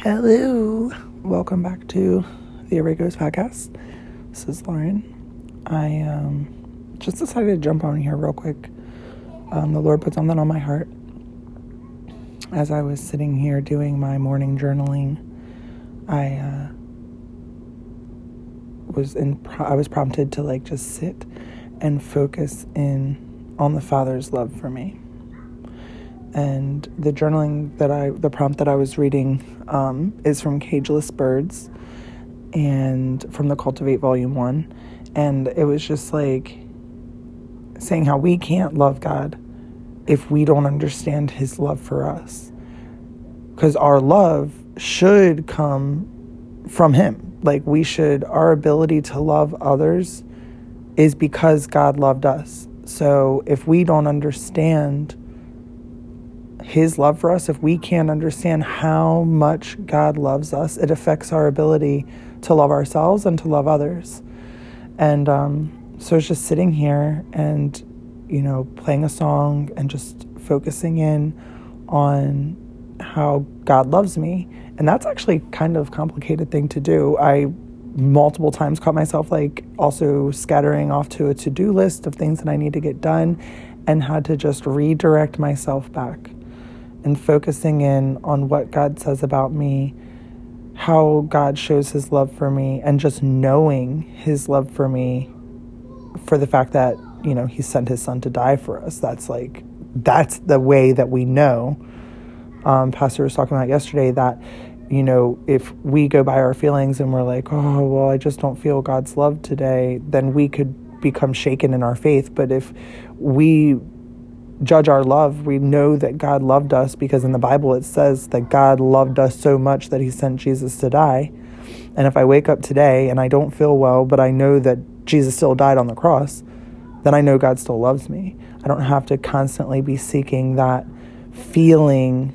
Hello, welcome back to the Arregos podcast. This is Lauren. I um, just decided to jump on here real quick. Um, the Lord put something on my heart as I was sitting here doing my morning journaling. I uh, was in. I was prompted to like just sit and focus in on the Father's love for me and the journaling that I, the prompt that I was reading, um, is from Cageless Birds, and from the Cultivate Volume One, and it was just like saying how we can't love God if we don't understand His love for us, because our love should come from Him. Like we should, our ability to love others is because God loved us. So if we don't understand his love for us, if we can't understand how much God loves us, it affects our ability to love ourselves and to love others. And um, so it's just sitting here and, you know, playing a song and just focusing in on how God loves me. And that's actually kind of complicated thing to do. I multiple times caught myself like also scattering off to a to-do list of things that I need to get done and had to just redirect myself back and focusing in on what God says about me, how God shows his love for me, and just knowing his love for me for the fact that, you know, he sent his son to die for us. That's like, that's the way that we know. Um, Pastor was talking about yesterday that, you know, if we go by our feelings and we're like, oh, well, I just don't feel God's love today, then we could become shaken in our faith. But if we judge our love. We know that God loved us because in the Bible it says that God loved us so much that he sent Jesus to die. And if I wake up today and I don't feel well, but I know that Jesus still died on the cross, then I know God still loves me. I don't have to constantly be seeking that feeling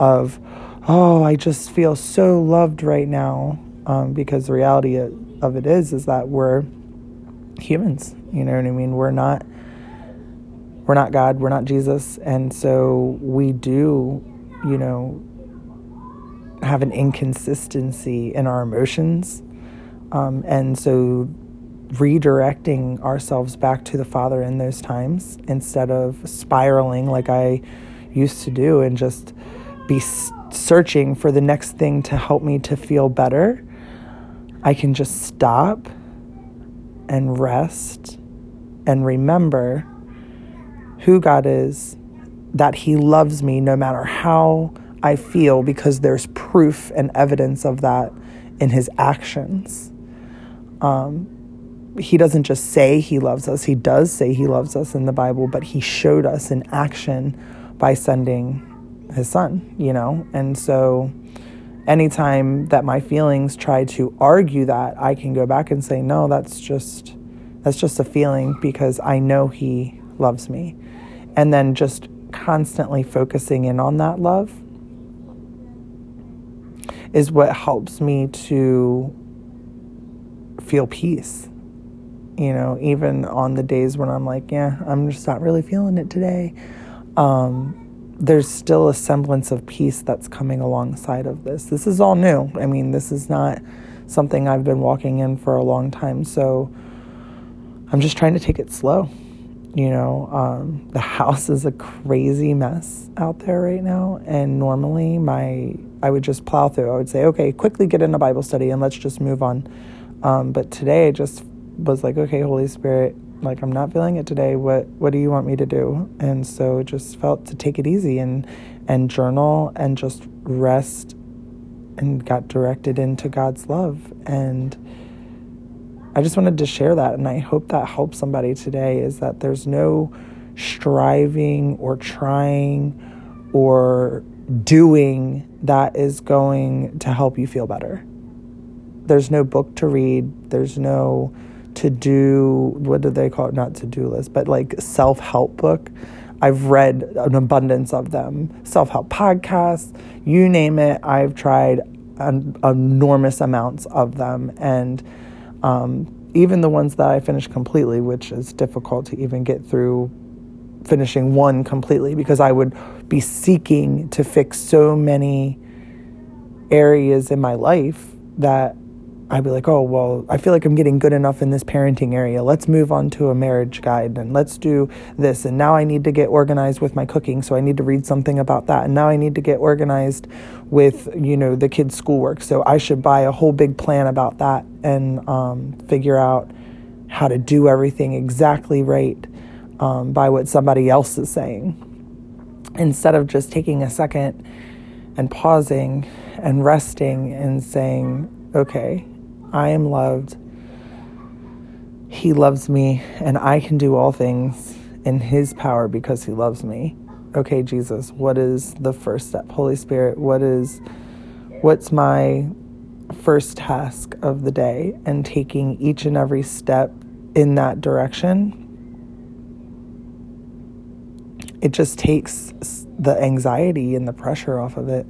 of, oh, I just feel so loved right now. Um, because the reality of it is, is that we're humans. You know what I mean? We're not we're not God, we're not Jesus, and so we do, you know, have an inconsistency in our emotions. Um, and so redirecting ourselves back to the Father in those times instead of spiraling like I used to do and just be searching for the next thing to help me to feel better, I can just stop and rest and remember who God is, that He loves me no matter how I feel, because there's proof and evidence of that in His actions. Um, he doesn't just say He loves us, He does say He loves us in the Bible, but He showed us in action by sending His Son, you know? And so anytime that my feelings try to argue that, I can go back and say, no, that's just. That's just a feeling because I know he loves me and then just constantly focusing in on that love is what helps me to feel peace. You know, even on the days when I'm like, yeah, I'm just not really feeling it today. Um, there's still a semblance of peace that's coming alongside of this. This is all new. I mean, this is not something I've been walking in for a long time. So I'm just trying to take it slow you know, um, the house is a crazy mess out there right now. And normally, my I would just plow through. I would say, okay, quickly get in a Bible study and let's just move on. Um, but today, I just was like, okay, Holy Spirit, like I'm not feeling it today. What what do you want me to do? And so, just felt to take it easy and and journal and just rest and got directed into God's love and I just wanted to share that, and I hope that helps somebody today is that there's no striving or trying or doing that is going to help you feel better. There's no book to read, there's no to do, what do they call it? Not to do list, but like self help book. I've read an abundance of them, self help podcasts, you name it. I've tried an enormous amounts of them. And um, even the ones that I finished completely, which is difficult to even get through finishing one completely because I would be seeking to fix so many areas in my life that I'd be like, oh, well, I feel like I'm getting good enough in this parenting area. Let's move on to a marriage guide and let's do this. And now I need to get organized with my cooking. So I need to read something about that. And now I need to get organized with, you know, the kids' schoolwork. So I should buy a whole big plan about that and um, figure out how to do everything exactly right um, by what somebody else is saying. Instead of just taking a second and pausing and resting and saying, okay, I am loved. He loves me, and I can do all things in His power because He loves me. Okay, Jesus, what is the first step? Holy Spirit, what is, what's my first task of the day? And taking each and every step in that direction. It just takes the anxiety and the pressure off of it.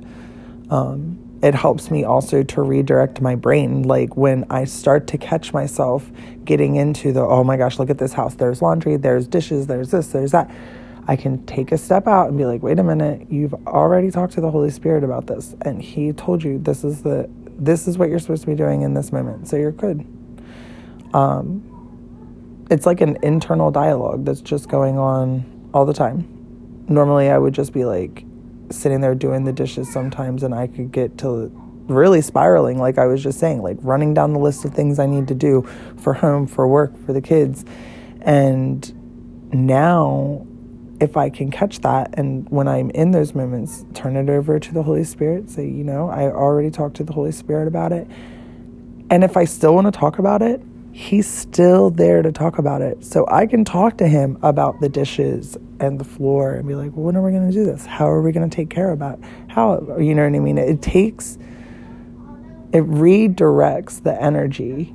Um, it helps me also to redirect my brain. Like when I start to catch myself getting into the, oh my gosh, look at this house. There's laundry, there's dishes, there's this, there's that. I can take a step out and be like, wait a minute, you've already talked to the Holy Spirit about this. And He told you this is the, this is what you're supposed to be doing in this moment. So you're good. Um, it's like an internal dialogue that's just going on all the time. Normally, I would just be like, sitting there doing the dishes sometimes and I could get to really spiraling like I was just saying like running down the list of things I need to do for home for work for the kids and now if I can catch that and when I'm in those moments turn it over to the Holy Spirit say you know I already talked to the Holy Spirit about it and if I still want to talk about it he's still there to talk about it. So I can talk to him about the dishes and the floor and be like, well, when are we going to do this? How are we going to take care of that? How, you know what I mean? It takes, it redirects the energy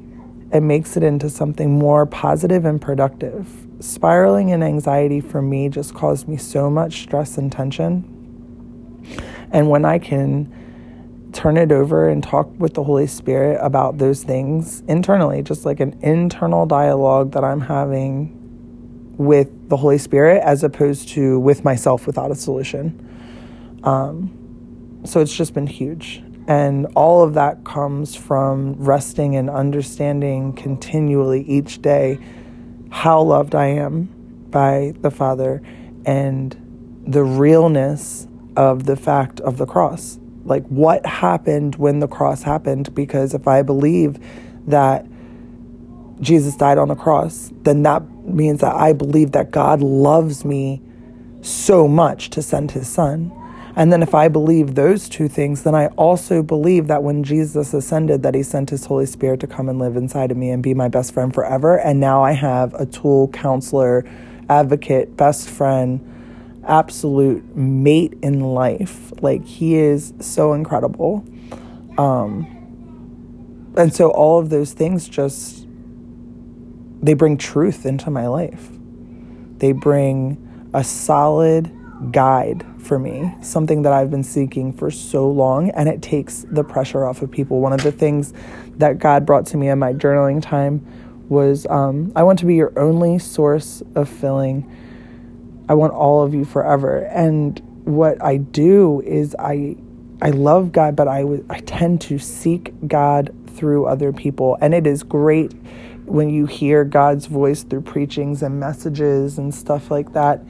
and makes it into something more positive and productive. Spiraling in anxiety for me just caused me so much stress and tension. And when I can, turn it over and talk with the Holy Spirit about those things internally, just like an internal dialogue that I'm having with the Holy Spirit as opposed to with myself without a solution. Um, so it's just been huge. And all of that comes from resting and understanding continually each day how loved I am by the Father and the realness of the fact of the cross like what happened when the cross happened because if I believe that Jesus died on the cross, then that means that I believe that God loves me so much to send his son. And then if I believe those two things, then I also believe that when Jesus ascended that he sent his Holy Spirit to come and live inside of me and be my best friend forever and now I have a tool, counselor, advocate, best friend absolute mate in life. Like he is so incredible. Um and so all of those things just they bring truth into my life. They bring a solid guide for me, something that I've been seeking for so long, and it takes the pressure off of people. One of the things that God brought to me in my journaling time was um, I want to be your only source of filling I want all of you forever. And what I do is I I love God, but I, w- I tend to seek God through other people. And it is great when you hear God's voice through preachings and messages and stuff like that.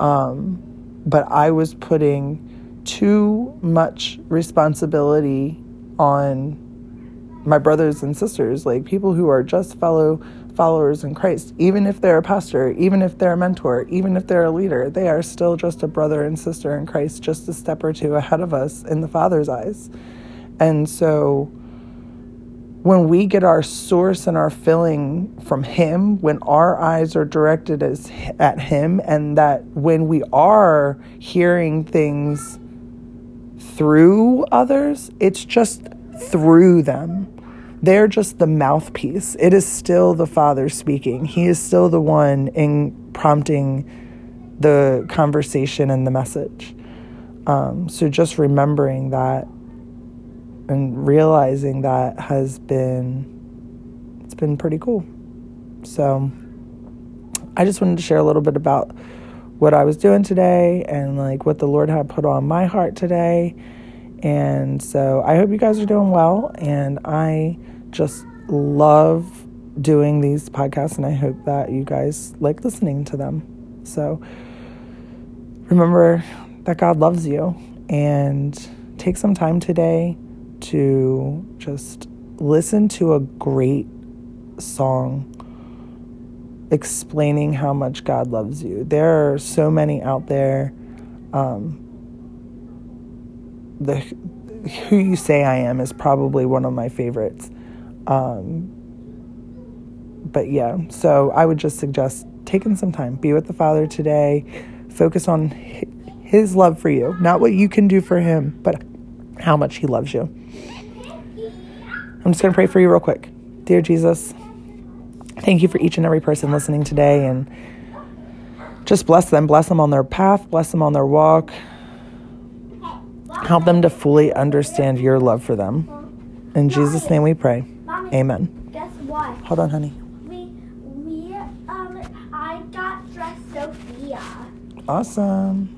Um, but I was putting too much responsibility on my brothers and sisters, like people who are just fellow followers in Christ, even if they're a pastor, even if they're a mentor, even if they're a leader, they are still just a brother and sister in Christ, just a step or two ahead of us in the Father's eyes. And so when we get our source and our filling from Him, when our eyes are directed as, at Him, and that when we are hearing things through others, it's just through them they're just the mouthpiece. It is still the Father speaking. He is still the one in prompting the conversation and the message. Um, so just remembering that and realizing that has been it's been pretty cool. So I just wanted to share a little bit about what I was doing today and like what the Lord had put on my heart today And so I hope you guys are doing well. And I just love doing these podcasts, and I hope that you guys like listening to them. So remember that God loves you and take some time today to just listen to a great song explaining how much God loves you. There are so many out there. Um, the Who You Say I Am is probably one of my favorites. Um, but yeah, so I would just suggest taking some time, be with the Father today, focus on His love for you, not what you can do for Him, but how much He loves you. I'm just going to pray for you real quick. Dear Jesus, thank you for each and every person listening today and just bless them. Bless them on their path, bless them on their walk. Help them to fully understand your love for them. In Jesus' name we pray. Amen. Guess what? Hold on, honey. We we um I got dressed Sophia. Awesome.